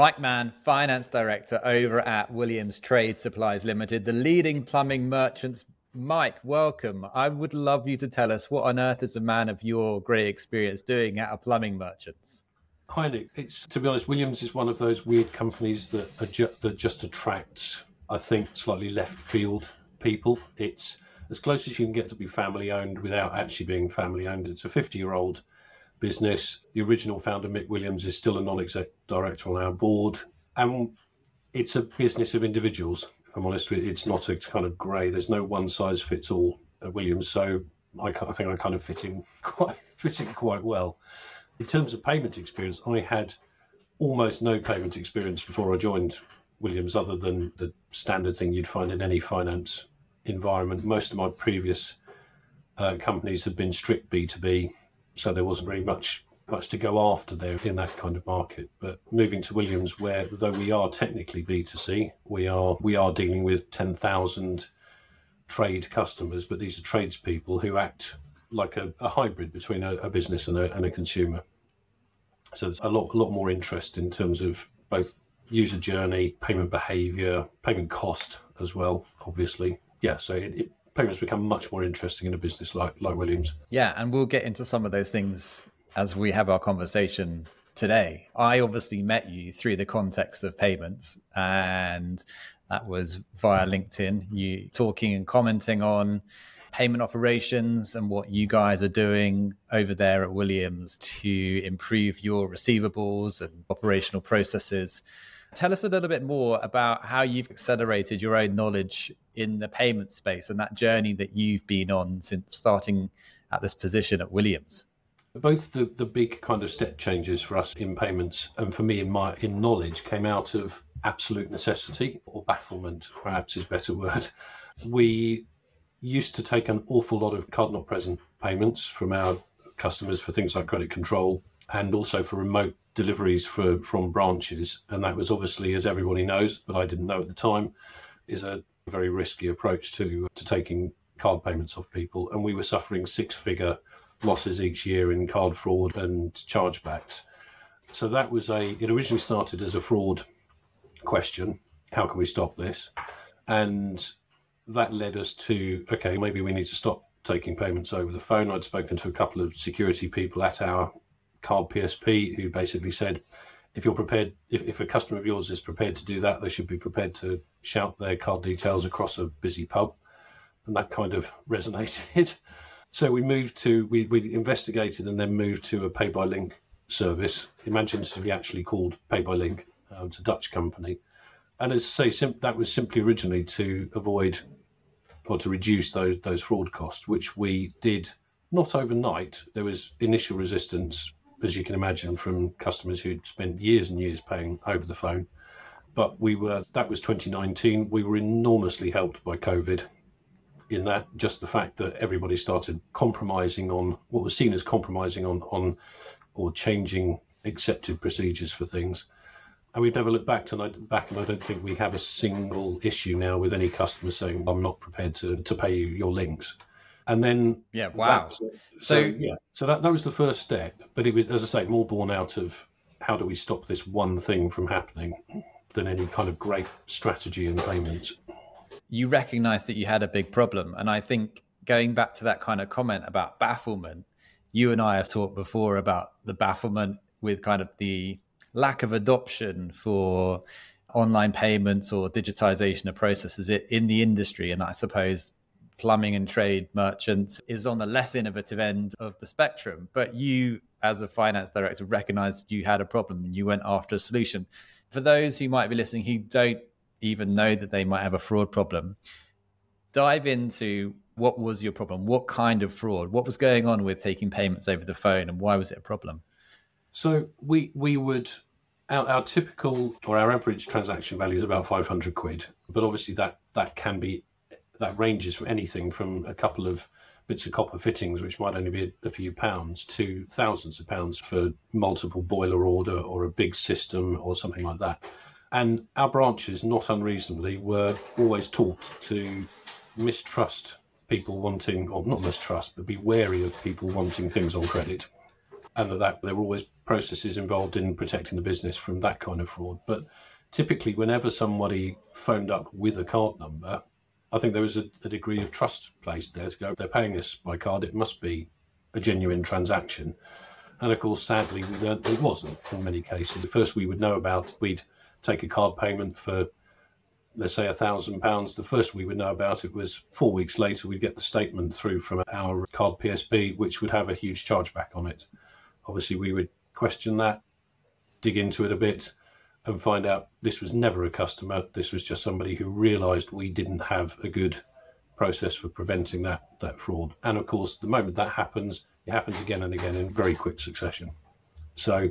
Mike Mann, Finance Director over at Williams Trade Supplies Limited, the leading plumbing merchants. Mike, welcome. I would love you to tell us what on earth is a man of your great experience doing at a plumbing merchants? Hi. It's to be honest, Williams is one of those weird companies that that just attracts, I think, slightly left field people. It's as close as you can get to be family owned without actually being family owned. It's a 50 year old business. The original founder, Mick Williams, is still a non exec director on our board. And it's a business of individuals. If I'm honest with you, it's not a kind of grey. There's no one size fits all at Williams. So I, I think I kind of fit in quite, fit in quite well. In terms of payment experience, I had almost no payment experience before I joined Williams, other than the standard thing you'd find in any finance environment. Most of my previous uh, companies have been strict B2B, so there wasn't very much much to go after there in that kind of market. But moving to Williams, where though we are technically B2C, we are we are dealing with ten thousand trade customers, but these are tradespeople who act like a, a hybrid between a, a business and a, and a consumer. So there's a lot a lot more interest in terms of both user journey, payment behavior, payment cost as well, obviously. Yeah, so it, it, payments become much more interesting in a business like, like Williams. Yeah, and we'll get into some of those things as we have our conversation today. I obviously met you through the context of payments, and that was via LinkedIn, you talking and commenting on payment operations and what you guys are doing over there at Williams to improve your receivables and operational processes. Tell us a little bit more about how you've accelerated your own knowledge in the payment space and that journey that you've been on since starting at this position at Williams. Both the, the big kind of step changes for us in payments and for me in my in knowledge came out of absolute necessity or bafflement, perhaps is a better word. We used to take an awful lot of card not present payments from our customers for things like credit control and also for remote deliveries for, from branches. And that was obviously, as everybody knows, but I didn't know at the time, is a very risky approach to, to taking card payments off people. And we were suffering six figure losses each year in card fraud and chargebacks. So that was a, it originally started as a fraud question. How can we stop this? And that led us to, okay, maybe we need to stop taking payments over the phone. I'd spoken to a couple of security people at our card PSP who basically said, if you're prepared, if, if a customer of yours is prepared to do that, they should be prepared to shout their card details across a busy pub. And that kind of resonated. So we moved to, we, we investigated and then moved to a pay by link service. Imagine to be actually called Pay by Link. Uh, it's a Dutch company. And as I say, sim- that was simply originally to avoid or to reduce those, those fraud costs, which we did not overnight. There was initial resistance as you can imagine, from customers who'd spent years and years paying over the phone. But we were, that was 2019. We were enormously helped by COVID in that just the fact that everybody started compromising on what was seen as compromising on, on or changing accepted procedures for things. And we've never looked back to back, and I don't think we have a single issue now with any customer saying, "I'm not prepared to, to pay you your links." And then yeah, wow. so, so yeah, so that that was the first step. But it was, as I say, more born out of how do we stop this one thing from happening than any kind of great strategy and payment. You recognized that you had a big problem, and I think going back to that kind of comment about bafflement, you and I have talked before about the bafflement with kind of the lack of adoption for online payments or digitization of processes in the industry. And I suppose plumbing and trade merchants is on the less innovative end of the spectrum. But you, as a finance director, recognized you had a problem and you went after a solution. For those who might be listening who don't even know that they might have a fraud problem, dive into what was your problem? What kind of fraud? What was going on with taking payments over the phone and why was it a problem? So we we would our, our, typical or our average transaction value is about 500 quid but obviously that that can be that ranges from anything from a couple of bits of copper fittings, which might only be a few pounds, to thousands of pounds for multiple boiler order or a big system or something like that. And our branches, not unreasonably, were always taught to mistrust people wanting, or not mistrust, but be wary of people wanting things on credit. And that, that they were always processes involved in protecting the business from that kind of fraud. But typically, whenever somebody phoned up with a card number, I think there was a, a degree of trust placed there to go, they're paying us by card, it must be a genuine transaction. And of course, sadly, we learned it wasn't in many cases. The first we would know about, we'd take a card payment for, let's say, a thousand pounds. The first we would know about it was four weeks later, we'd get the statement through from our card PSP, which would have a huge chargeback on it. Obviously, we would question that, dig into it a bit, and find out this was never a customer. This was just somebody who realised we didn't have a good process for preventing that that fraud. And of course, the moment that happens, it happens again and again in very quick succession. So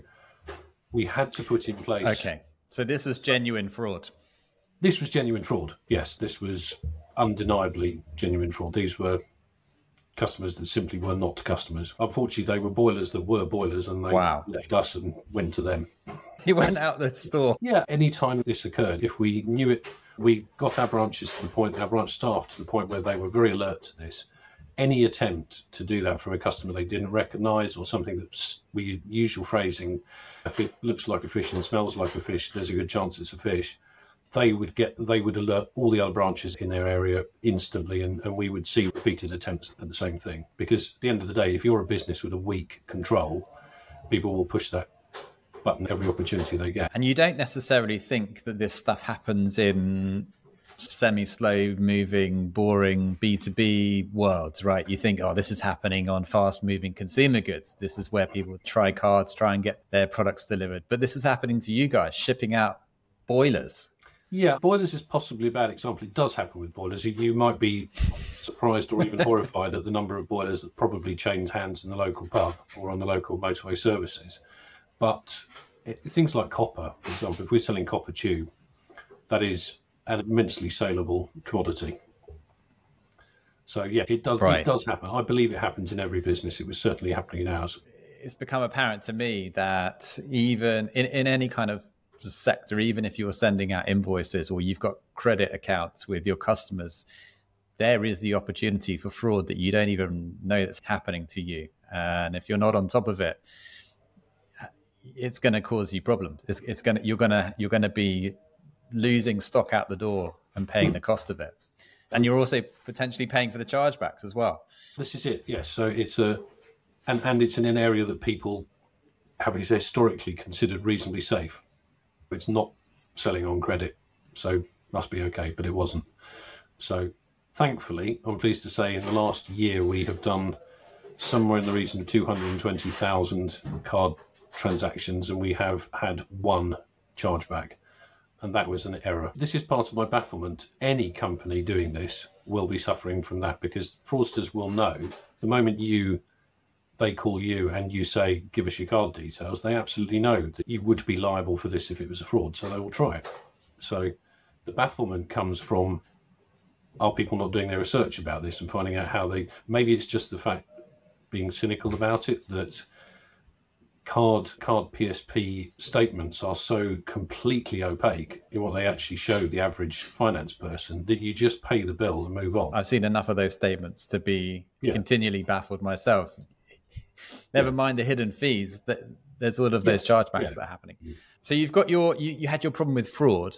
we had to put in place. Okay, so this was genuine fraud. This was genuine fraud. Yes, this was undeniably genuine fraud. These were customers that simply were not customers. Unfortunately, they were boilers that were boilers, and they wow. left us and went to them. He went out the store. Yeah, any time this occurred, if we knew it, we got our branches to the point, our branch staff to the point where they were very alert to this. Any attempt to do that from a customer they didn't recognise or something that's we usual phrasing, if it looks like a fish and smells like a fish, there's a good chance it's a fish they would get they would alert all the other branches in their area instantly and, and we would see repeated attempts at the same thing. Because at the end of the day if you're a business with a weak control people will push that button every opportunity they get. And you don't necessarily think that this stuff happens in semi slow moving boring b2b worlds right? You think oh this is happening on fast moving consumer goods. This is where people try cards try and get their products delivered. But this is happening to you guys shipping out boilers yeah, boilers is possibly a bad example. It does happen with boilers. You might be surprised or even horrified at the number of boilers that probably change hands in the local pub or on the local motorway services. But it, things like copper, for example, if we're selling copper tube, that is an immensely saleable commodity. So yeah, it does. Right. It does happen. I believe it happens in every business. It was certainly happening in ours. It's become apparent to me that even in, in any kind of sector, even if you're sending out invoices or you've got credit accounts with your customers, there is the opportunity for fraud that you don't even know that's happening to you. And if you're not on top of it, it's going to cause you problems. It's, it's going to you're going to you're going to be losing stock out the door and paying the cost of it, and you're also potentially paying for the chargebacks as well. This is it. Yes. So it's a and and it's in an area that people have historically considered reasonably safe. It's not selling on credit, so must be okay, but it wasn't. So thankfully, I'm pleased to say in the last year we have done somewhere in the region of 220,000 card transactions and we have had one chargeback. And that was an error. This is part of my bafflement. Any company doing this will be suffering from that because fraudsters will know the moment you they call you and you say, give us your card details, they absolutely know that you would be liable for this if it was a fraud. So they will try it. So the bafflement comes from are people not doing their research about this and finding out how they maybe it's just the fact being cynical about it that card card PSP statements are so completely opaque in what they actually show the average finance person that you just pay the bill and move on. I've seen enough of those statements to be yeah. continually baffled myself. Never yeah. mind the hidden fees. That there's all of those chargebacks yeah. that are happening. Mm. So you've got your you, you had your problem with fraud.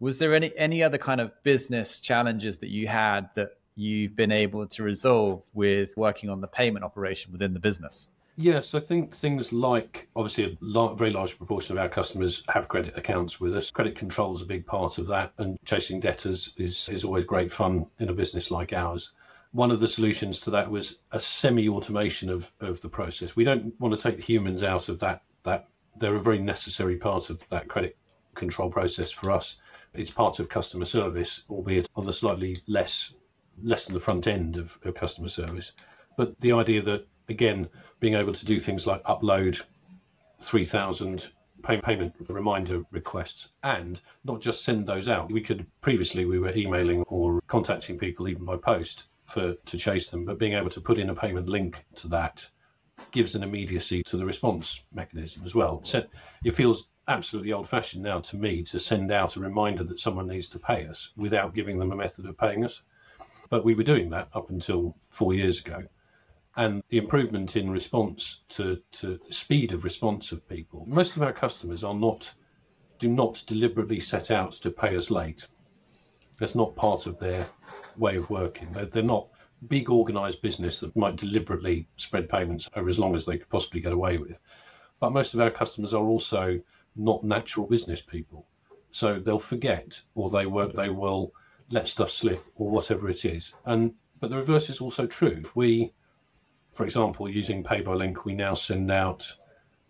Was there any any other kind of business challenges that you had that you've been able to resolve with working on the payment operation within the business? Yes, I think things like obviously a very large proportion of our customers have credit accounts with us. Credit control is a big part of that, and chasing debtors is, is always great fun in a business like ours one of the solutions to that was a semi-automation of, of the process. We don't want to take humans out of that. That they're a very necessary part of that credit control process for us. It's part of customer service, albeit on the slightly less less than the front end of, of customer service. But the idea that again, being able to do things like upload three thousand payment reminder requests and not just send those out. We could previously we were emailing or contacting people even by post for to chase them, but being able to put in a payment link to that gives an immediacy to the response mechanism as well. So it feels absolutely old fashioned now to me to send out a reminder that someone needs to pay us without giving them a method of paying us. But we were doing that up until four years ago. and the improvement in response to, to speed of response of people. Most of our customers are not do not deliberately set out to pay us late. That's not part of their way of working. They're, they're not big organized business that might deliberately spread payments over as long as they could possibly get away with. But most of our customers are also not natural business people. So they'll forget or they won't they will let stuff slip or whatever it is. And but the reverse is also true. If we for example, using Pay by Link, we now send out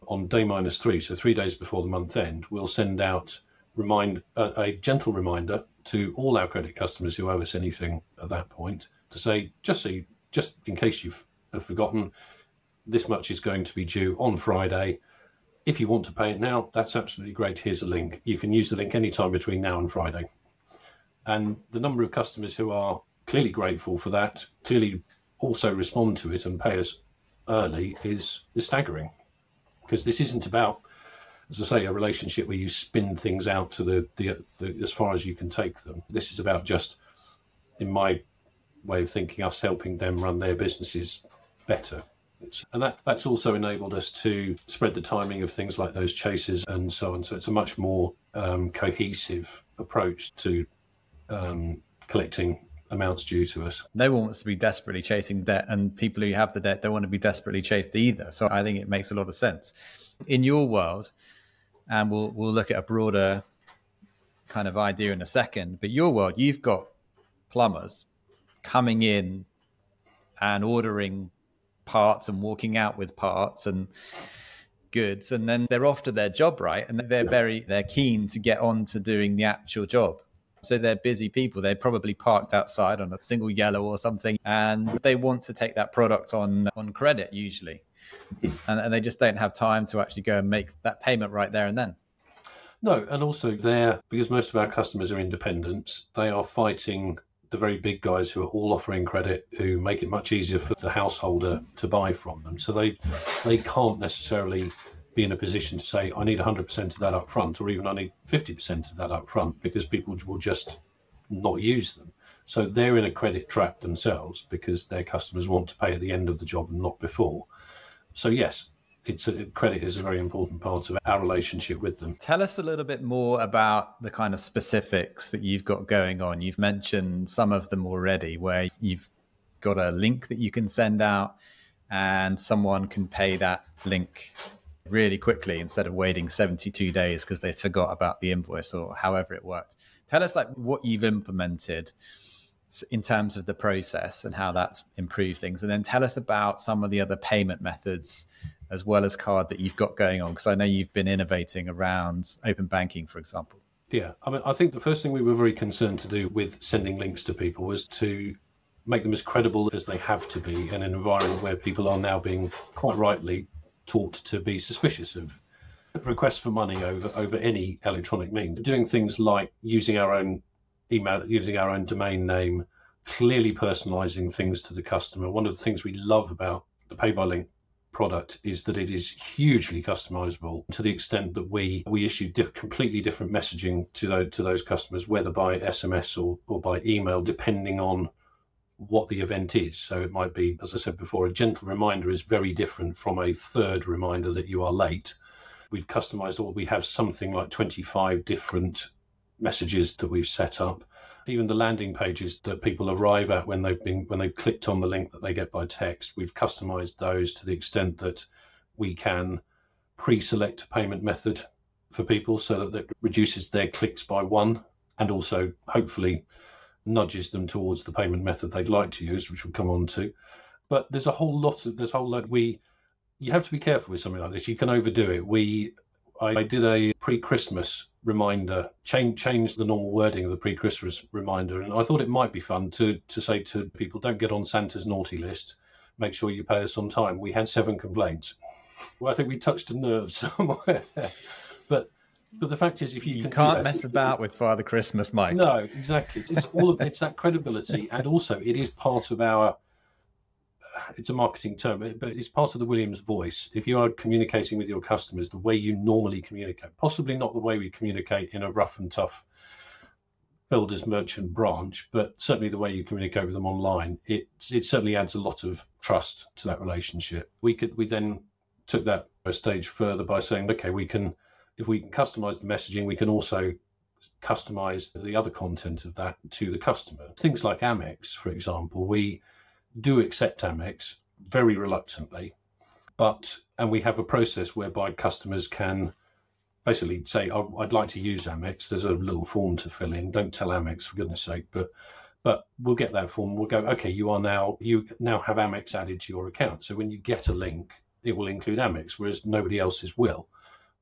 on day minus three, so three days before the month end, we'll send out remind a, a gentle reminder to all our credit customers who owe us anything at that point to say just so you, just in case you've forgotten, this much is going to be due on Friday. If you want to pay it now, that's absolutely great. Here's a link. You can use the link anytime between now and Friday. And the number of customers who are clearly grateful for that, clearly also respond to it and pay us early is, is staggering. Because this isn't about, as I say, a relationship where you spin things out to the, the, the as far as you can take them. This is about just, in my way of thinking, us helping them run their businesses better. It's, and that, that's also enabled us to spread the timing of things like those chases and so on. So it's a much more um, cohesive approach to um, collecting amounts due to us. No one wants to be desperately chasing debt, and people who have the debt don't want to be desperately chased either. So I think it makes a lot of sense. In your world, and we'll we'll look at a broader kind of idea in a second, but your world, you've got plumbers coming in and ordering parts and walking out with parts and goods and then they're off to their job right? And they're very they're keen to get on to doing the actual job. So they're busy people. They're probably parked outside on a single yellow or something, and they want to take that product on on credit usually, and, and they just don't have time to actually go and make that payment right there and then. No, and also there because most of our customers are independents, they are fighting the very big guys who are all offering credit who make it much easier for the householder to buy from them. So they they can't necessarily be in a position to say, I need 100% of that up front, or even I need 50% of that up front, because people will just not use them. So they're in a credit trap themselves because their customers want to pay at the end of the job and not before. So, yes, it's a, credit is a very important part of our relationship with them. Tell us a little bit more about the kind of specifics that you've got going on. You've mentioned some of them already, where you've got a link that you can send out and someone can pay that link really quickly instead of waiting 72 days because they forgot about the invoice or however it worked. Tell us like what you've implemented in terms of the process and how that's improved things. And then tell us about some of the other payment methods as well as card that you've got going on because I know you've been innovating around open banking, for example. Yeah, I mean, I think the first thing we were very concerned to do with sending links to people was to make them as credible as they have to be in an environment where people are now being quite rightly taught to be suspicious of requests for money over over any electronic means. Doing things like using our own email, using our own domain name, clearly personalizing things to the customer. One of the things we love about the Pay by Link product is that it is hugely customizable to the extent that we we issue completely different messaging to those, to those customers, whether by SMS or, or by email, depending on what the event is. So it might be, as I said before, a gentle reminder is very different from a third reminder that you are late. We've customized or we have something like 25 different messages that we've set up. Even the landing pages that people arrive at when they've been when they've clicked on the link that they get by text, we've customized those to the extent that we can pre-select a payment method for people so that that reduces their clicks by one and also hopefully nudges them towards the payment method they'd like to use, which we'll come on to. But there's a whole lot of there's a whole lot we you have to be careful with something like this. You can overdo it. We I, I did a pre-Christmas reminder, change change the normal wording of the pre-Christmas reminder, and I thought it might be fun to to say to people, don't get on Santa's naughty list. Make sure you pay us on time. We had seven complaints. Well, I think we touched a nerve somewhere, but but the fact is, if you, you can not mess about with Father Christmas, Mike. No, exactly. It's all of it's that credibility, and also it is part of our. It's a marketing term, but it's part of the Williams voice. If you are communicating with your customers the way you normally communicate, possibly not the way we communicate in a rough and tough builder's merchant branch, but certainly the way you communicate with them online, it it certainly adds a lot of trust to that relationship. We could we then took that a stage further by saying, okay, we can if we can customize the messaging, we can also customize the other content of that to the customer. Things like Amex, for example, we do accept Amex very reluctantly, but and we have a process whereby customers can basically say, oh, I'd like to use Amex. There's a little form to fill in. Don't tell Amex for goodness sake, but but we'll get that form. We'll go, okay, you are now you now have Amex added to your account. So when you get a link, it will include Amex, whereas nobody else's will.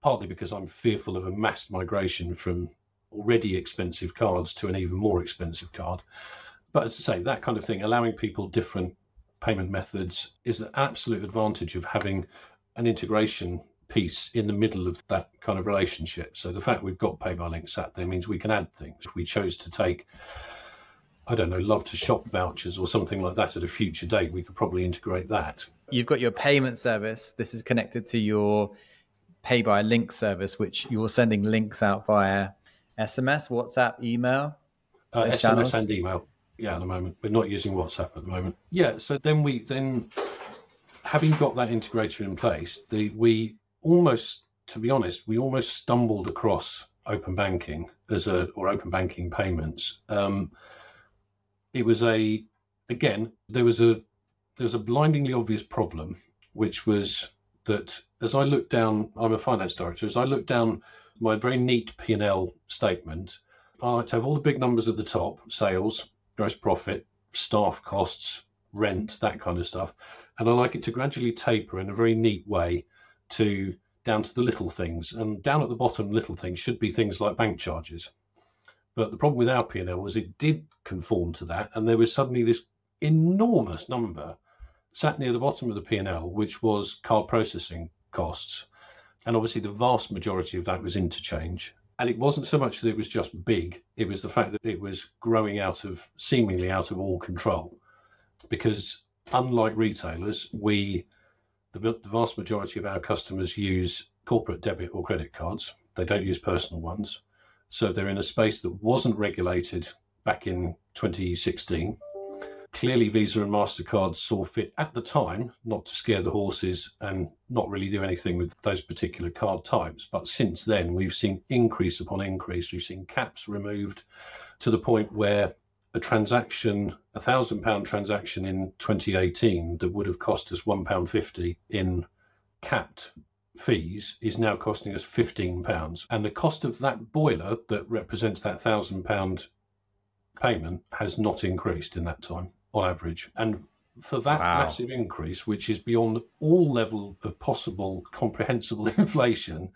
Partly because I'm fearful of a mass migration from already expensive cards to an even more expensive card. But as I say, that kind of thing, allowing people different payment methods is an absolute advantage of having an integration piece in the middle of that kind of relationship. So the fact we've got Pay by Link sat there means we can add things. If we chose to take, I don't know, love to shop vouchers or something like that at a future date, we could probably integrate that. You've got your payment service. This is connected to your Pay by Link service, which you're sending links out via SMS, WhatsApp, email. Uh, SMS channels. and email. Yeah, at the moment we're not using WhatsApp at the moment. Yeah, so then we then having got that integrator in place, the we almost, to be honest, we almost stumbled across open banking as a or open banking payments. Um, it was a again there was a there was a blindingly obvious problem, which was that as I looked down, I'm a finance director. As I looked down my very neat P and L statement, I like to have all the big numbers at the top: sales, gross profit, staff costs, rent, that kind of stuff, and I like it to gradually taper in a very neat way to down to the little things. And down at the bottom, little things should be things like bank charges. But the problem with our P&L was it did conform to that, and there was suddenly this enormous number sat near the bottom of the P&L, which was card processing costs. And obviously, the vast majority of that was interchange. And it wasn't so much that it was just big, it was the fact that it was growing out of seemingly out of all control. Because unlike retailers, we the, the vast majority of our customers use corporate debit or credit cards. They don't use personal ones. So they're in a space that wasn't regulated back in 2016. Clearly, Visa and MasterCard saw fit at the time not to scare the horses and not really do anything with those particular card types. But since then, we've seen increase upon increase. We've seen caps removed to the point where a transaction, a thousand pound transaction in 2018 that would have cost us one pound fifty in capped fees is now costing us 15 pounds and the cost of that boiler that represents that thousand pound payment has not increased in that time on average and for that wow. massive increase which is beyond all level of possible comprehensible inflation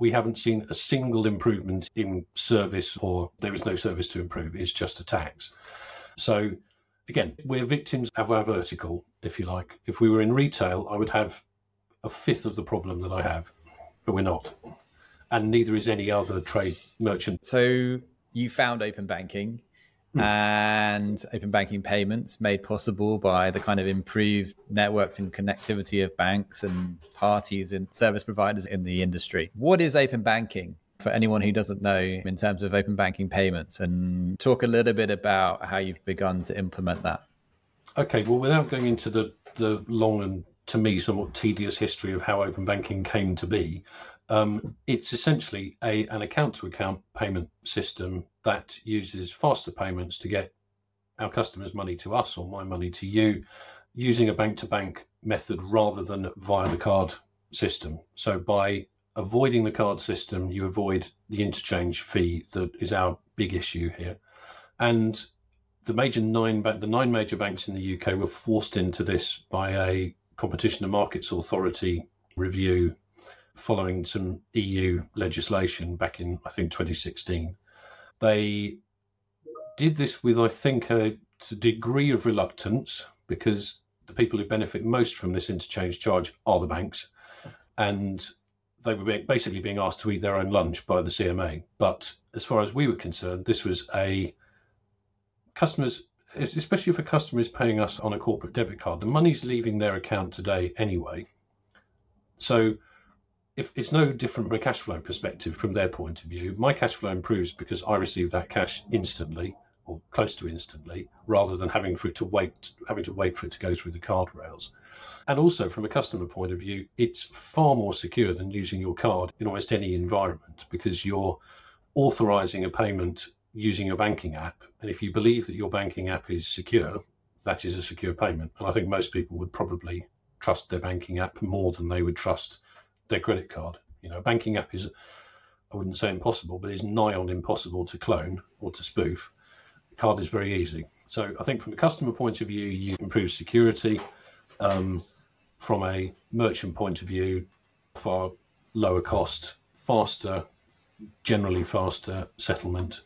we haven't seen a single improvement in service or there is no service to improve. It's just a tax. So again, we're victims of our vertical, if you like. If we were in retail, I would have a fifth of the problem that I have, but we're not. And neither is any other trade merchant. So you found open banking Hmm. and open banking payments made possible by the kind of improved networked and connectivity of banks and parties and service providers in the industry. What is open banking? For anyone who doesn't know, in terms of open banking payments, and talk a little bit about how you've begun to implement that. Okay, well, without going into the, the long and to me somewhat tedious history of how open banking came to be, um, it's essentially a, an account to account payment system that uses faster payments to get our customers' money to us or my money to you using a bank to bank method rather than via the card system. So by avoiding the card system, you avoid the interchange fee that is our big issue here. And the major nine the nine major banks in the UK were forced into this by a competition and markets authority review following some EU legislation back in, I think, 2016. They did this with, I think, a, degree of reluctance because the people who benefit most from this interchange charge are the banks. And they were basically being asked to eat their own lunch by the CMA. But as far as we were concerned, this was a customers, especially if a customer is paying us on a corporate debit card, the money's leaving their account today anyway. So if it's no different from a cash flow perspective from their point of view. My cash flow improves because I receive that cash instantly or close to instantly, rather than having for it to wait, having to wait for it to go through the card rails. And also from a customer point of view, it's far more secure than using your card in almost any environment because you're authorizing a payment using your banking app. And if you believe that your banking app is secure, that is a secure payment. And I think most people would probably trust their banking app more than they would trust their credit card. You know, a banking app is, I wouldn't say impossible, but is nigh on impossible to clone or to spoof. Card is very easy. So I think from a customer point of view, you improve security. Um, from a merchant point of view, far lower cost, faster, generally faster settlement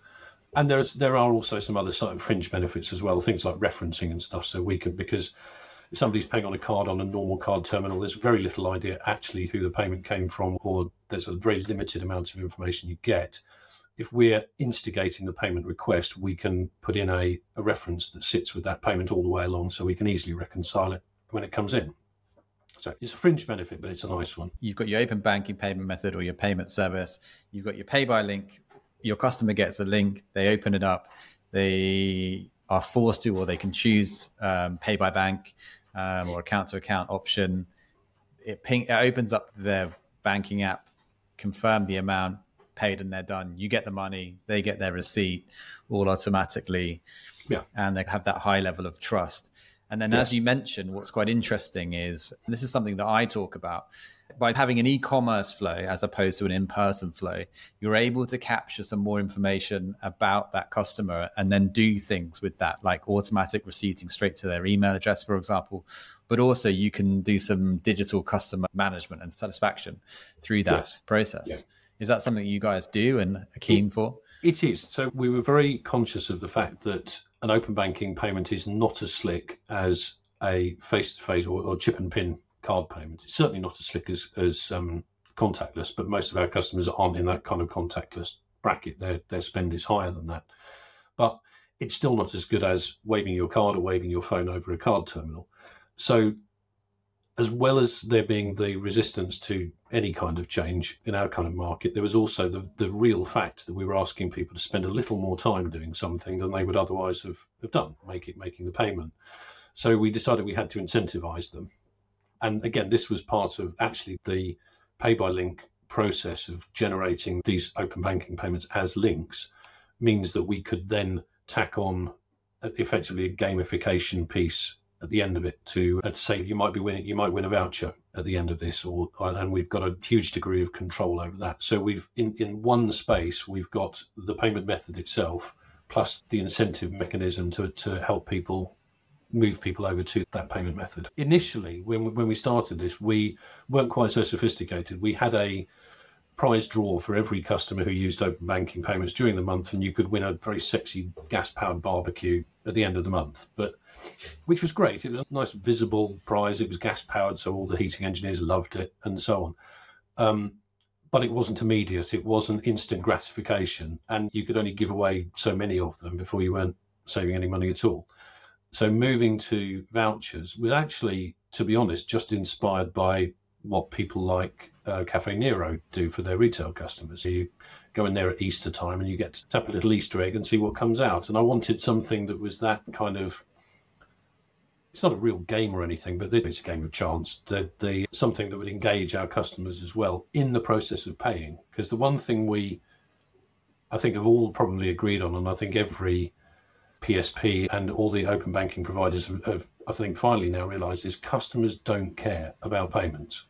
and there's there are also some other sort of fringe benefits as well, things like referencing and stuff. So we can because if somebody's paying on a card on a normal card terminal, there's very little idea actually who the payment came from, or there's a very limited amount of information you get. If we're instigating the payment request, we can put in a, a reference that sits with that payment all the way along, so we can easily reconcile it when it comes in. So it's a fringe benefit, but it's a nice one. You've got your open banking payment method or your payment service. You've got your pay by link your customer gets a link, they open it up, they are forced to, or they can choose um, pay by bank um, or account to account option. It, ping, it opens up their banking app, confirm the amount paid, and they're done. You get the money, they get their receipt all automatically. Yeah. And they have that high level of trust. And then, yes. as you mentioned, what's quite interesting is this is something that I talk about by having an e-commerce flow as opposed to an in-person flow you're able to capture some more information about that customer and then do things with that like automatic receipting straight to their email address for example but also you can do some digital customer management and satisfaction through that yes. process yeah. is that something you guys do and are keen for it is so we were very conscious of the fact that an open banking payment is not as slick as a face-to-face or, or chip and pin card payments. It's certainly not as slick as, as um, contactless, but most of our customers aren't in that kind of contactless bracket. Their, their spend is higher than that. But it's still not as good as waving your card or waving your phone over a card terminal. So, as well as there being the resistance to any kind of change in our kind of market, there was also the, the real fact that we were asking people to spend a little more time doing something than they would otherwise have, have done, make it making the payment. So we decided we had to incentivize them and again, this was part of actually the pay by link process of generating these open banking payments as links means that we could then tack on effectively a gamification piece at the end of it to, uh, to say you might be winning, you might win a voucher at the end of this, or and we've got a huge degree of control over that. So we've in in one space we've got the payment method itself plus the incentive mechanism to to help people move people over to that payment method. Initially, when we, when we started this, we weren't quite so sophisticated. We had a prize draw for every customer who used open banking payments during the month, and you could win a very sexy gas powered barbecue at the end of the month. But which was great. It was a nice visible prize. It was gas powered, so all the heating engineers loved it, and so on. Um, but it wasn't immediate. It wasn't instant gratification, and you could only give away so many of them before you weren't saving any money at all. So moving to vouchers was actually, to be honest, just inspired by what people like uh, Caffè Nero do for their retail customers. You go in there at Easter time and you get to tap a little Easter egg and see what comes out. And I wanted something that was that kind of. It's not a real game or anything, but it's a game of chance. The something that would engage our customers as well in the process of paying. Because the one thing we, I think, have all probably agreed on, and I think every PSP and all the open banking providers have, have I think, finally now realised is customers don't care about payments.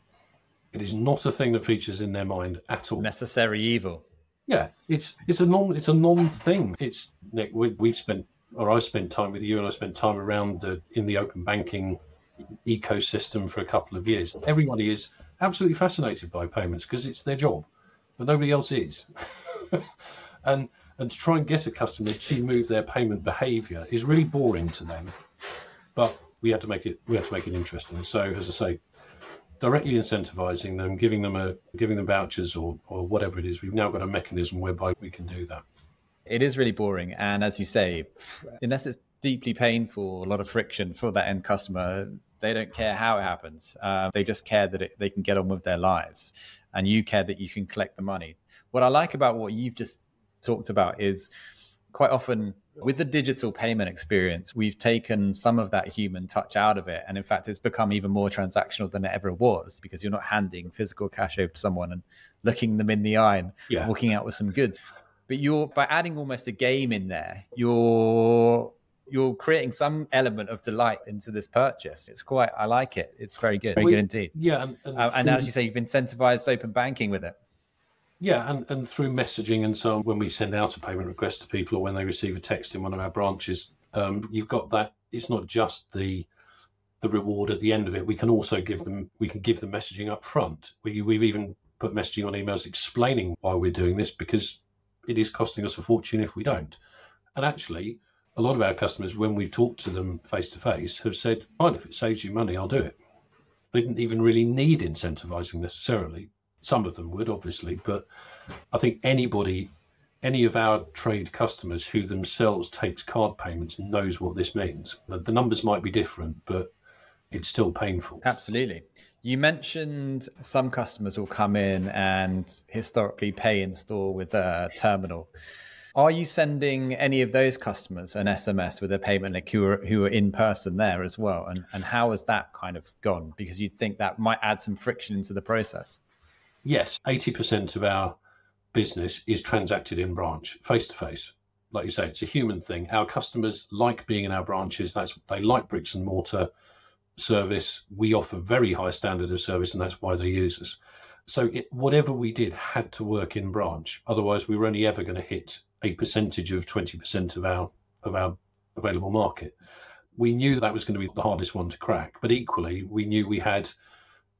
It is not a thing that features in their mind at all. Necessary evil. Yeah, it's it's a non it's a non thing. It's Nick. We we spent or I spent time with you, and I spent time around the in the open banking ecosystem for a couple of years. Everybody is absolutely fascinated by payments because it's their job, but nobody else is. and and to try and get a customer to move their payment behavior is really boring to them. But we had to make it we had to make it interesting. So as I say, directly incentivizing them, giving them a giving them vouchers or or whatever it is, we've now got a mechanism whereby we can do that. It is really boring, and as you say, unless it's deeply painful, a lot of friction for that end customer, they don't care how it happens. Uh, they just care that it, they can get on with their lives. and you care that you can collect the money. What I like about what you've just talked about is quite often with the digital payment experience, we've taken some of that human touch out of it. And in fact, it's become even more transactional than it ever was because you're not handing physical cash over to someone and looking them in the eye and yeah. walking out with some goods. But you're by adding almost a game in there, you're you're creating some element of delight into this purchase. It's quite, I like it. It's very good, very we, good indeed. Yeah, and, and, uh, and as you say, you've incentivized open banking with it. Yeah, and, and through messaging and so on, when we send out a payment request to people or when they receive a text in one of our branches, um, you've got that. It's not just the the reward at the end of it. We can also give them we can give them messaging up front. We, we've even put messaging on emails explaining why we're doing this because it is costing us a fortune if we don't. And actually, a lot of our customers, when we talk to them face to face, have said, "Fine, if it saves you money, I'll do it." They didn't even really need incentivizing necessarily, some of them would, obviously, but I think anybody, any of our trade customers who themselves takes card payments knows what this means. The, the numbers might be different, but it's still painful. Absolutely. You mentioned some customers will come in and historically pay in store with a terminal. Are you sending any of those customers an SMS with a payment link who are, who are in person there as well? And, and how has that kind of gone? Because you'd think that might add some friction into the process. Yes, 80% of our business is transacted in branch, face to face. Like you say, it's a human thing. Our customers like being in our branches. That's they like bricks and mortar service. We offer very high standard of service, and that's why they use us. So it, whatever we did had to work in branch. Otherwise, we were only ever going to hit a percentage of 20% of our of our available market. We knew that was going to be the hardest one to crack, but equally, we knew we had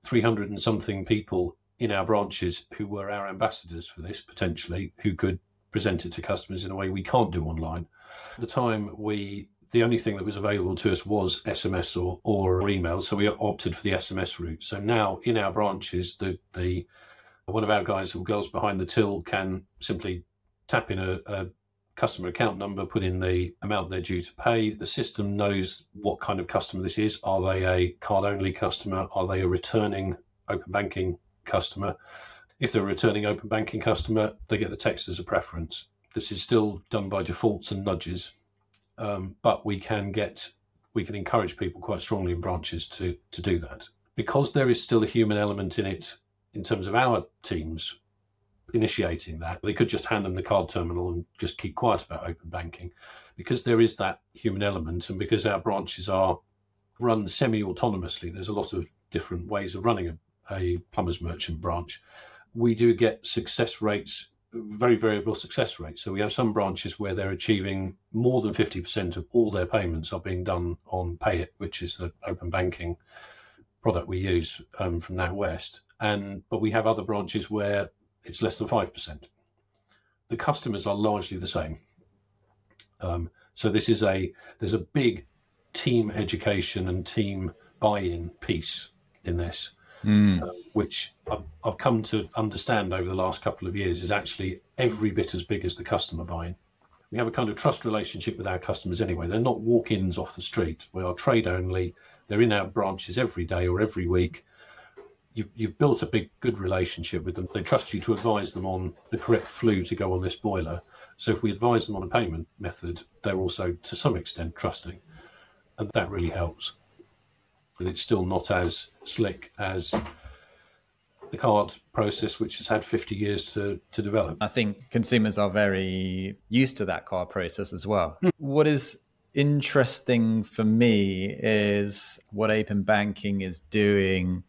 300 and something people in our branches who were our ambassadors for this potentially, who could present it to customers in a way we can't do online. At the time, we the only thing that was available to us was SMS or, or email, so we opted for the SMS route. So now in our branches, the the one of our guys or girls behind the till can simply tap in a, a customer account number, put in the amount they're due to pay. The system knows what kind of customer this is. Are they a card only customer? Are they a returning open banking customer. If they're a returning open banking customer, they get the text as a preference. This is still done by defaults and nudges, um, but we can get we can encourage people quite strongly in branches to to do that because there is still a human element in it in terms of our teams initiating that. They could just hand them the card terminal and just keep quiet about open banking because there is that human element and because our branches are run semi-autonomously there's a lot of different ways of running a a plumbers merchant branch, we do get success rates, very variable success rates. So we have some branches where they're achieving more than 50% of all their payments are being done on Payit, which is the open banking product we use um, from NatWest. And but we have other branches where it's less than 5%. The customers are largely the same. Um, so this is a there's a big team education and team buy-in piece in this mm. uh, which I've, I've, come to understand over the last couple of years is actually every bit as big as the customer buying. We have a kind of trust relationship with our customers anyway. They're not walk ins off the street. We are trade only. They're in our branches every day or every week. You, you've built a big, good relationship with them. They trust you to advise them on the correct flue to go on this boiler. So if we advise them on a payment method, they're also to some extent trusting. And that really helps it's still not as slick as the card process, which has had 50 years to, to develop. I think consumers are very used to that card process as well. Mm. What is interesting for me is what open banking is doing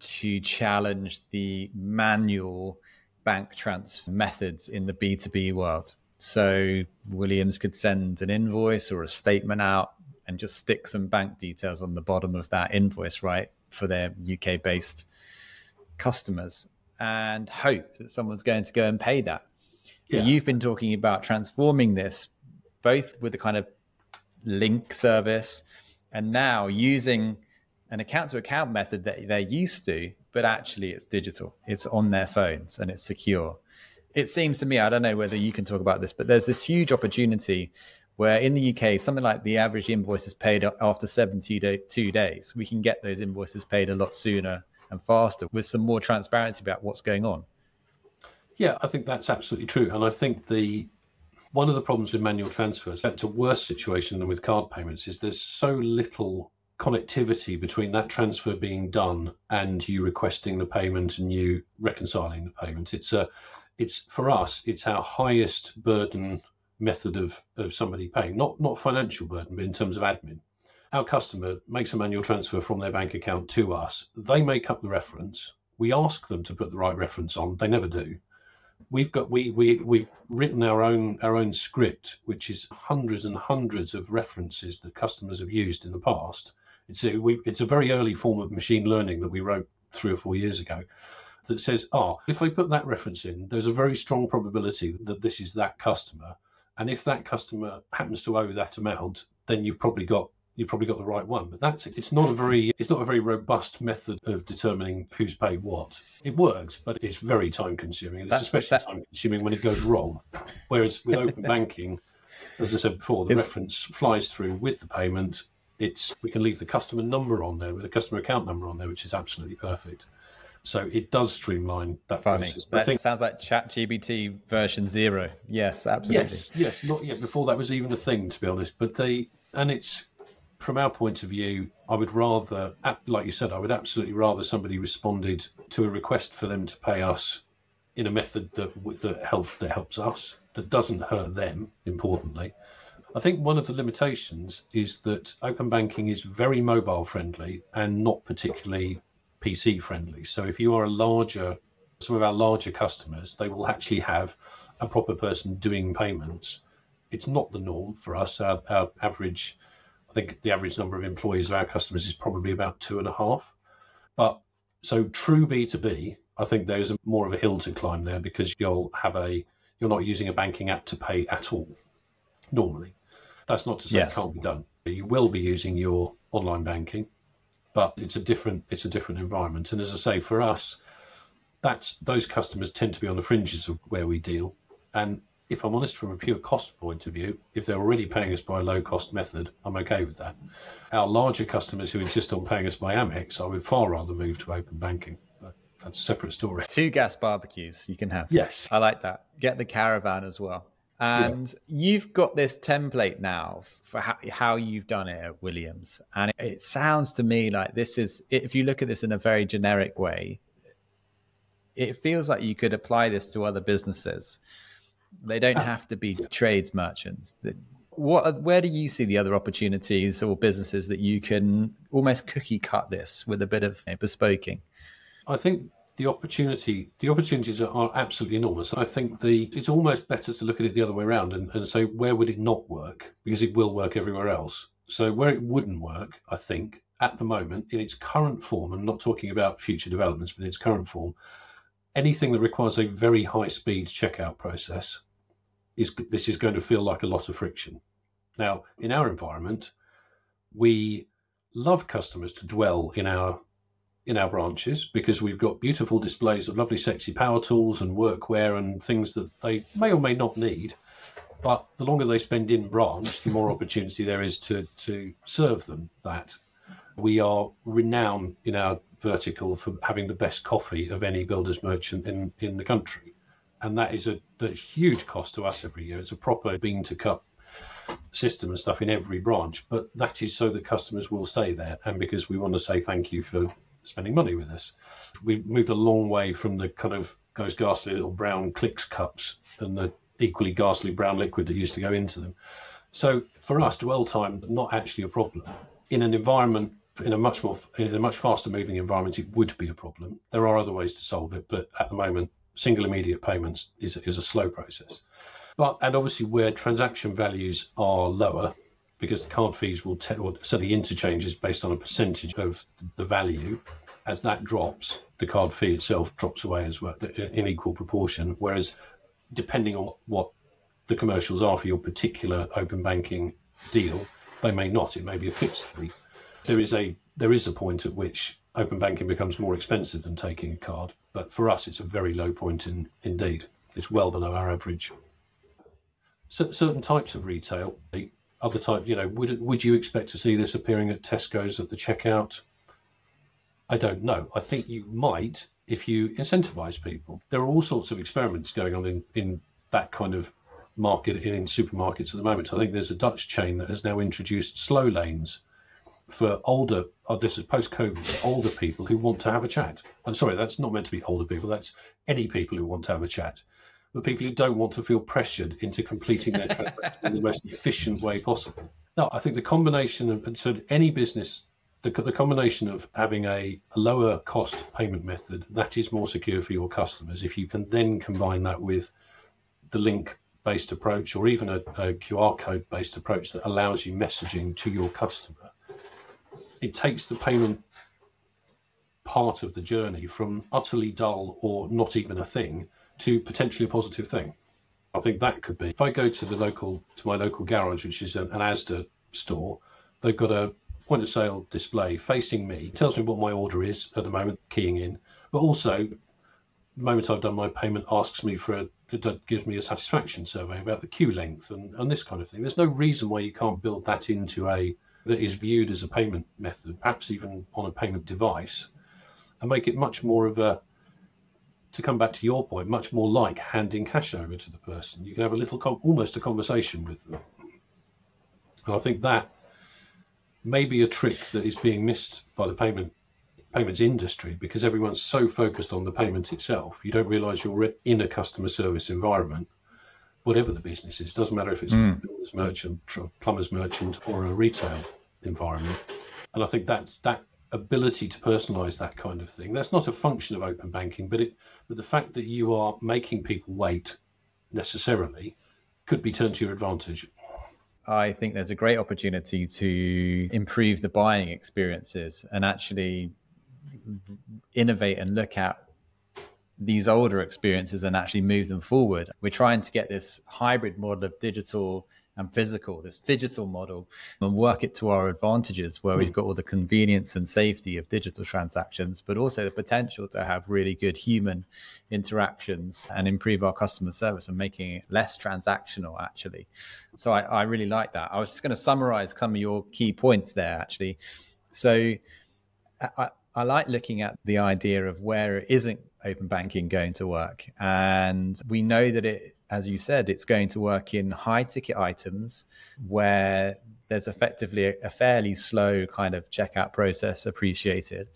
to challenge the manual bank transfer methods in the B2B world. So Williams could send an invoice or a statement out and just stick some bank details on the bottom of that invoice, right, for their UK based customers and hope that someone's going to go and pay that. Yeah. You've been talking about transforming this both with the kind of link service and now using an account to account method that they're used to, but actually it's digital. It's on their phones and it's secure. It seems to me, I don't know whether you can talk about this, but there's this huge opportunity where in the UK, something like the average invoice is paid after 72 days. We can get those invoices paid a lot sooner and faster with some more transparency about what's going on. Yeah, I think that's absolutely true. And I think the one of the problems with manual transfers, that's a worse situation than with card payments, is there's so little connectivity between that transfer being done and you requesting the payment and you reconciling the payment. It's a it's for us, it's our highest burden method of, of somebody paying, not not financial burden, but in terms of admin. Our customer makes a manual transfer from their bank account to us. They make up the reference. We ask them to put the right reference on. They never do. We've got we we we've written our own our own script, which is hundreds and hundreds of references that customers have used in the past. It's a we, it's a very early form of machine learning that we wrote three or four years ago that says, oh, if they put that reference in, there's a very strong probability that this is that customer. And if that customer happens to owe that amount, then you've probably got you've probably got the right one. But that's it's not a very it's not a very robust method of determining who's paid what. It works, but it's very time consuming. It's that's, especially that... time consuming when it goes wrong. Whereas with open banking, as I said before, the it's... reference flies through with the payment. It's we can leave the customer number on there with the customer account number on there, which is absolutely perfect. So it does streamline that Funny. process. That think, sounds like ChatGPT version zero. Yes, absolutely. Yes, yes. Not yet before that was even a thing, to be honest. But they and it's from our point of view, I would rather, like you said, I would absolutely rather somebody responded to a request for them to pay us in a method that that helps that helps us, that doesn't hurt them. Importantly, I think one of the limitations is that open banking is very mobile friendly and not particularly PC friendly. So if you are a larger, some of our larger customers, they will actually have a proper person doing payments. It's not the norm for us. Our, our average, I think the average number of employees of our customers is probably about two and a half. But so true B2B, I think there's more of a hill to climb there because you'll have a, you're not using a banking app to pay at all normally. That's not to say yes. it can't be done. but You will be using your online banking but it's a different it's a different environment. And as I say, for us, that's those customers tend to be on the fringes of where we deal. And if I'm honest, from a pure cost point of view, if they're already paying us by a low cost method, I'm okay with that. Our larger customers who insist on paying us by Amex, I would far rather move to open banking. But that's a separate story. Two gas barbecues you can have. Yes. I like that. Get the caravan as well. And yeah. you've got this template now for how, how, you've done it at Williams. And it, it, sounds to me like this is, if you look at this in a very generic way, it feels like you could apply this to other businesses. They don't have to be trades merchants. What, where do you see the other opportunities or businesses that you can almost cookie cut this with a bit of you know, bespoking? I think the opportunity the opportunities are, are, absolutely enormous. I think the it's almost better to look at it the other way around and, and say where would it not work because it will work everywhere else. So where it wouldn't work, I think at the moment in its current form, I'm not talking about future developments, but in its current form, anything that requires a very high speed checkout process is this is going to feel like a lot of friction. Now, in our environment, we love customers to dwell in our in our branches because we've got beautiful displays of lovely, sexy power tools and workwear and things that they may or may not need. But the longer they spend in branch, the more opportunity there is to, to serve them that. We are renowned in our vertical for having the best coffee of any builder's merchant in, in the country. And that is a, a huge cost to us every year. It's a proper bean to cup system and stuff in every branch, but that is so that customers will stay there and because we want to say thank you for spending money with us. We've moved a long way from the kind of those ghastly little brown Klix cups and the equally ghastly brown liquid that used to go into them. So for us, dwell time not actually a problem. In an environment, in a much more, in a much faster moving environment, it would be a problem. There are other ways to solve it, but at the moment, single immediate payments is is a slow process. But and obviously where transaction values are lower, because the card fees will tell, so the interchange is based on a percentage of the value. As that drops, the card fee itself drops away as well in equal proportion. Whereas, depending on what the commercials are for your particular open banking deal, they may not. It may be a fixed fee. There is a there is a point at which open banking becomes more expensive than taking a card, but for us, it's a very low point in indeed. It's well below our average. So, certain types of retail, other types, you know, would would you expect to see this appearing at Tesco's at the checkout? I don't know. I think you might if you incentivize people. There are all sorts of experiments going on in, in that kind of market in, in supermarkets at the moment. I think there's a Dutch chain that has now introduced slow lanes for older, oh, this is post COVID, older people who want to have a chat. I'm sorry, that's not meant to be older people, that's any people who want to have a chat. But people who don't want to feel pressured into completing their transaction in the most efficient way possible. No, I think the combination of, and so any business the, the combination of having a, a, lower cost payment method that is more secure for your customers, if you can then combine that with the link based approach or even a, a QR code based approach that allows you messaging to your customer, it takes the payment part of the journey from utterly dull or not even a thing to potentially a positive thing. I think that could be. If I go to the local to my local garage, which is an, ASDA store, they've got a point of sale display facing me, tells me what my order is at the moment, keying in, but also the moment I've done my payment asks me for a it gives me a satisfaction survey about the queue length and, and this kind of thing. There's no reason why you can't build that into a that is viewed as a payment method, perhaps even on a payment device, and make it much more of a to come back to your point, much more like handing cash over to the person. You can have a little, almost a conversation with them. And I think that may be a trick that is being missed by the payment payments industry because everyone's so focused on the payment itself. You don't realize you're in a customer service environment, whatever the business is. Doesn't matter if it's mm. a builder's merchant, plumber's merchant, or a retail environment. And I think that's that ability to personalize that kind of thing. That's not a function of open banking, but it but the fact that you are making people wait necessarily could be turned to your advantage. I think there's a great opportunity to improve the buying experiences and actually innovate and look at these older experiences and actually move them forward. We're trying to get this hybrid model of digital and physical, this digital model, and work it to our advantages where we've hmm. got all the convenience and safety of digital transactions, but also the potential to have really good human interactions and improve our customer service and making it less transactional, actually. So I, I really like that. I was just going to summarize some of your key points there, actually. So I, I like looking at the idea of where it isn't open banking going to work. And we know that it as you said, it's going to work in high ticket items where there's effectively a, a, fairly slow kind of checkout process appreciated,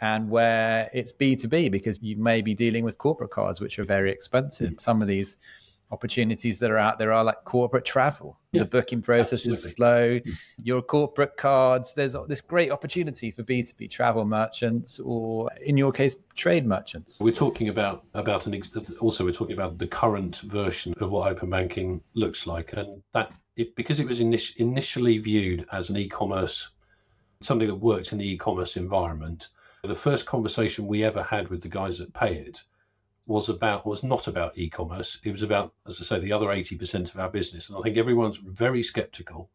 and where it's B2B because you may be dealing with corporate cards, which are very expensive. Mm. Some of these opportunities that are out there are like corporate travel. Yeah, the booking process absolutely. is slow. Mm. Your corporate cards, there's this great opportunity for B2B travel merchants or in your case, trade merchants. We're talking about about an also we're talking about the current version of what open banking looks like and that it, because it was init- initially viewed as an e-commerce something that worked in the e-commerce environment. The first conversation we ever had with the guys at Payit was about was not about e-commerce. It was about, as I say, the other 80% of our business. And I think everyone's very skeptical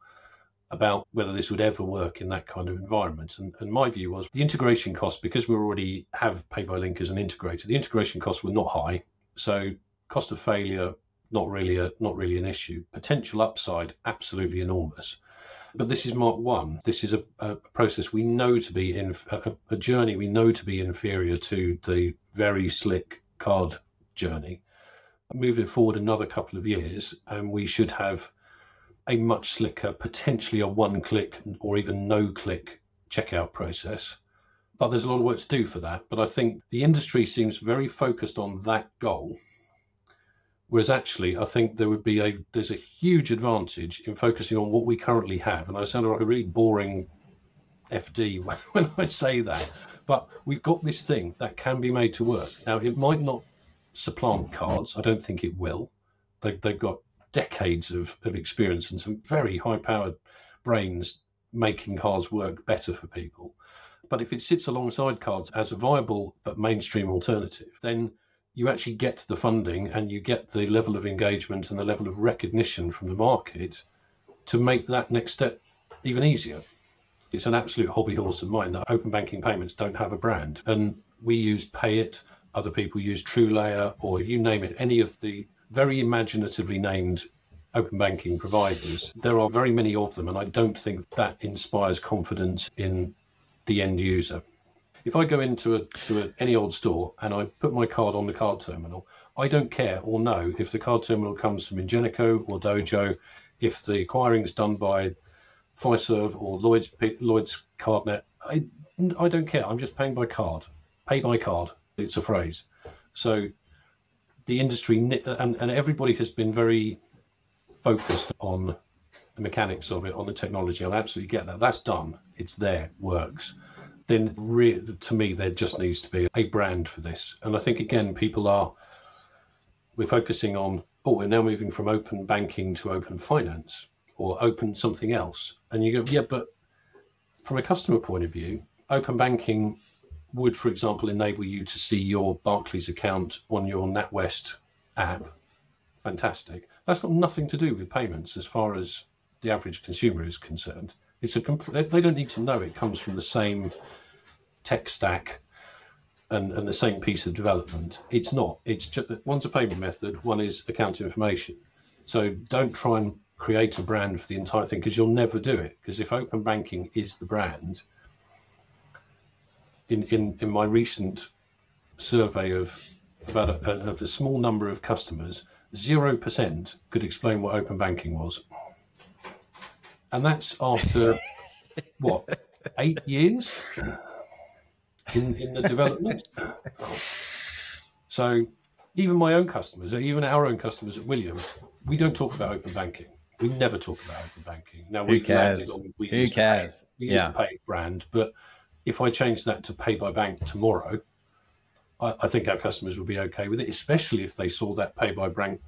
about whether this would ever work in that kind of environment. And, and my view was the integration costs, because we already have Pay by Link as an integrator, the integration costs were not high. So cost of failure, not really a not really an issue. Potential upside, absolutely enormous. But this is Mark One. This is a, a process we know to be in a, a journey we know to be inferior to the very slick card journey. Moving forward another couple of years, and we should have a much slicker, potentially a one click or even no click checkout process. But there's a lot of work to do for that. But I think the industry seems very focused on that goal. Whereas actually, I think there would be a there's a huge advantage in focusing on what we currently have. And I sound like a really boring FD when I say that. But we've got this thing that can be made to work. Now, it might not supplant cards. I don't think it will. They, they've got decades of, of experience and some very high powered brains making cards work better for people. But if it sits alongside cards as a viable but mainstream alternative, then you actually get the funding and you get the level of engagement and the level of recognition from the market to make that next step even easier it's an absolute hobby horse of mine that open banking payments don't have a brand. And we use Payit, other people use TrueLayer, or you name it, any of the very imaginatively named open banking providers. There are very many of them, and I don't think that inspires confidence in the end user. If I go into a, to a, any old store and I put my card on the card terminal, I don't care or know if the card terminal comes from Ingenico or Dojo, if the acquiring is done by Fiserv or Lloyd's Lloyd's CardNet. I I don't care. I'm just paying by card. Pay by card. It's a phrase. So the industry and, and everybody has been very focused on the mechanics of it, on the technology. I'll absolutely get that. That's done. It's there, works. Then, re- to me, there just needs to be a brand for this. And I think again, people are we're focusing on. Oh, we're now moving from open banking to open finance or open something else. And you go, yeah, but from a customer point of view, open banking would, for example, enable you to see your Barclays account on your NatWest app. Fantastic. That's got nothing to do with payments as far as the average consumer is concerned. It's a they don't need to know it comes from the same tech stack and, and the same piece of development. It's not. It's just one's a payment method, one is account information. So don't try and create a brand for the entire thing because you'll never do it. Because if open banking is the brand, in, in, in my recent survey of about a, of a small number of customers, 0% could explain what open banking was. And that's after what, eight years in, in the development? So even my own customers, even our own customers at Williams, we don't talk about open banking. We never talk about open banking. Now, Who cares? On, Who cares? Pay, we yeah. pay brand, but if I change that to pay by bank tomorrow, I, I, think our customers will be okay with it, especially if they saw that pay by bank,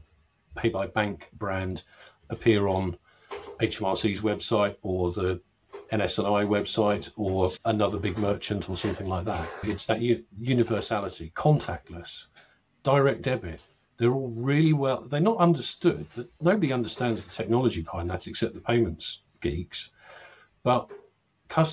pay by bank brand appear on HMRC's website or the NS&I website or another big merchant or something like that. It's that universality, contactless, direct debit. They're all really well. They're not understood. Nobody understands the technology behind that except the payments geeks. But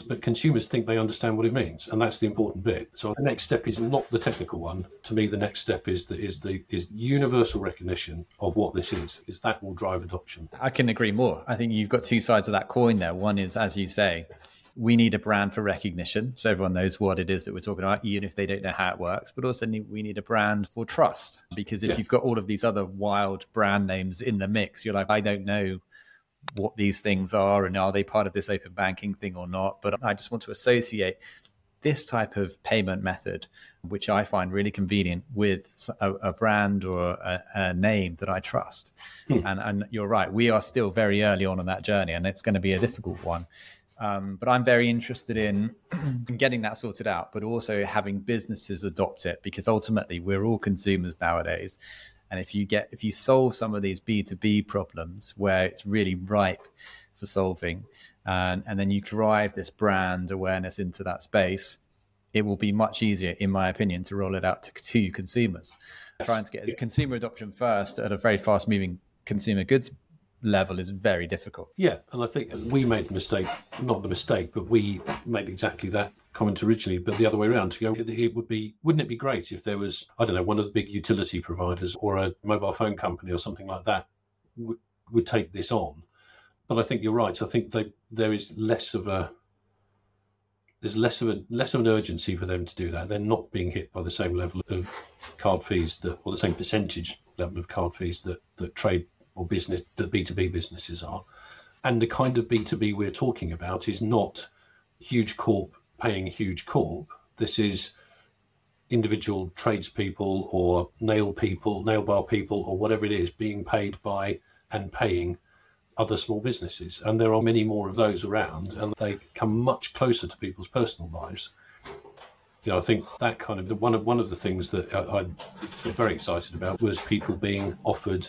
but consumers think they understand what it means, and that's the important bit. So the next step is not the technical one. To me, the next step is the is the is universal recognition of what this is. Is that will drive adoption. I can agree more. I think you've got two sides of that coin there. One is, as you say, we need a brand for recognition, so everyone knows what it is that we're talking about, even if they don't know how it works. But also, we need a brand for trust, because if yeah. you've got all of these other wild brand names in the mix, you're like, I don't know what these things are and are they part of this open banking thing or not. But I just want to associate this type of payment method, which I find really convenient, with a, a brand or a, a, name that I trust. Hmm. And, and you're right, we are still very early on in that journey, and it's going to be a difficult one. Um, but I'm very interested in, in getting that sorted out, but also having businesses adopt it because ultimately we're all consumers nowadays. And if you get if you solve some of these B2B problems where it's really ripe for solving, and, and then you drive this brand awareness into that space, it will be much easier, in my opinion, to roll it out to, to consumers. Trying to get consumer adoption first at a very fast moving consumer goods level is very difficult. Yeah, and I think we made the mistake, not the mistake, but we made exactly that comment originally, but the other way around to go, it would be, wouldn't it be great if there was, I don't know, one of the big utility providers or a mobile phone company or something like that would, would take this on? But I think you're right. I think they, there is less of a, there's less of a less of an urgency for them to do that. They're not being hit by the same level of card fees that, or the same percentage level of card fees that that trade or business that B two B businesses are. And the kind of B two B we're talking about is not huge corp paying huge corp. This is individual tradespeople or nail people, nail bar people, or whatever it is, being paid by and paying other small businesses. And there are many more of those around, and they come much closer to people's personal lives. You know, I think that kind of one of one of the things that I, I'm very excited about was people being offered,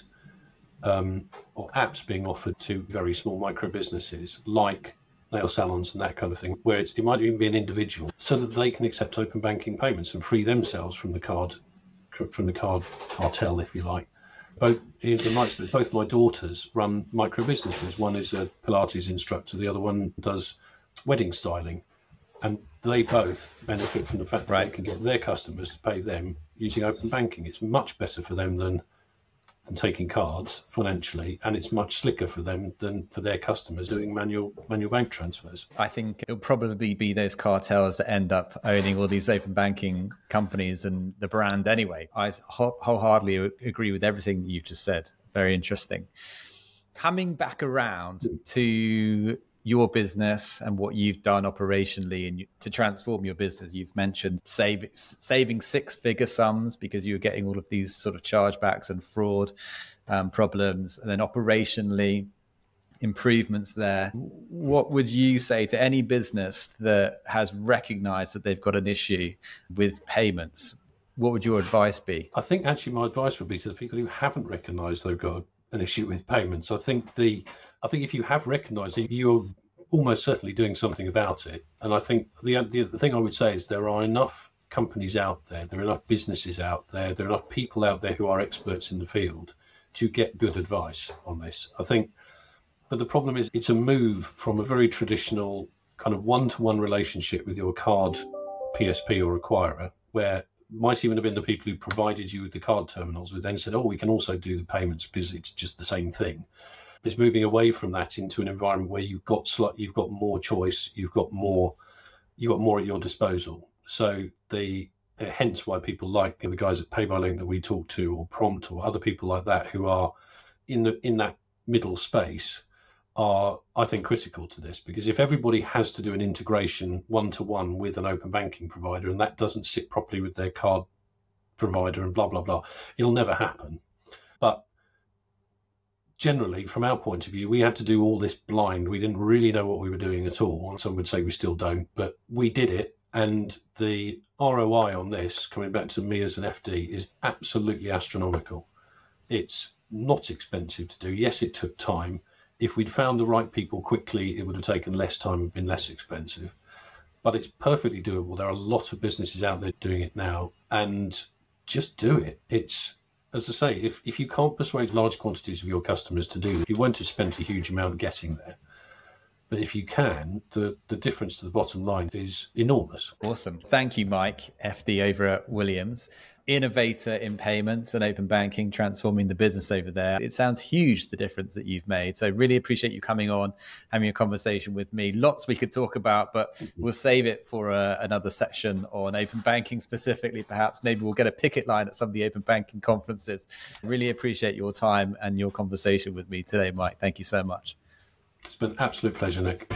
um, or apps being offered to very small micro businesses like nail salons and that kind of thing, where it might even be an individual, so that they can accept open banking payments and free themselves from the card, from the card cartel, if you like. Both my both my daughters run micro businesses. One is a Pilates instructor, the other one does wedding styling, and they both benefit from the fact that right. they can get their customers to pay them using open banking. It's much better for them than than taking cards financially, and it's much slicker for them than for their customers doing manual manual bank transfers. I think it'll probably be those cartels that end up owning all these open banking companies and the brand anyway. I wholeheartedly agree with everything that you've just said. Very interesting. Coming back around to your business and what you've done operationally and to transform your business. You've mentioned save, saving six figure sums because you're getting all of these sort of chargebacks and fraud um, problems, and then operationally improvements there. What would you say to any business that has recognized that they've got an issue with payments? What would your advice be? I think actually my advice would be to the people who haven't recognized they've got an issue with payments. I think the I think if you have recognised it, you're almost certainly doing something about it. And I think the, the the thing I would say is there are enough companies out there, there are enough businesses out there, there are enough people out there who are experts in the field to get good advice on this. I think, but the problem is it's a move from a very traditional kind of one-to-one relationship with your card PSP or acquirer, where might even have been the people who provided you with the card terminals who then said, oh, we can also do the payments because it's just the same thing. It's moving away from that into an environment where you've got slight, you've got more choice, you've got more, you've got more at your disposal. So the uh, hence why people like the guys at Pay by Link that we talk to, or Prompt, or other people like that who are in the in that middle space are, I think, critical to this because if everybody has to do an integration one to one with an open banking provider and that doesn't sit properly with their card provider and blah, blah, blah, it'll never happen. But generally, from our point of view, we had to do all this blind. We didn't really know what we were doing at all. Some would say we still don't, but we did it. And the ROI on this, coming back to me as an FD, is absolutely astronomical. It's not expensive to do. Yes, it took time if we'd found the right people quickly, it would have taken less time and been less expensive. But it's perfectly doable. There are a lot of businesses out there doing it now, and just do it. It's as I say, if, if you can't persuade large quantities of your customers to do it, you won't have spent a huge amount getting there. But if you can, the, the difference to the bottom line is enormous. Awesome. Thank you, Mike, FD over at Williams innovator in payments and open banking, transforming the business over there. It sounds huge, the difference that you've made. So, really appreciate you coming on, having a conversation with me. Lots we could talk about, but mm-hmm. we'll save it for uh, another section on open banking specifically. Perhaps maybe we'll get a picket line at some of the open banking conferences. Really appreciate your time and your conversation with me today, Mike. Thank you so much. It's been an absolute pleasure, Nick.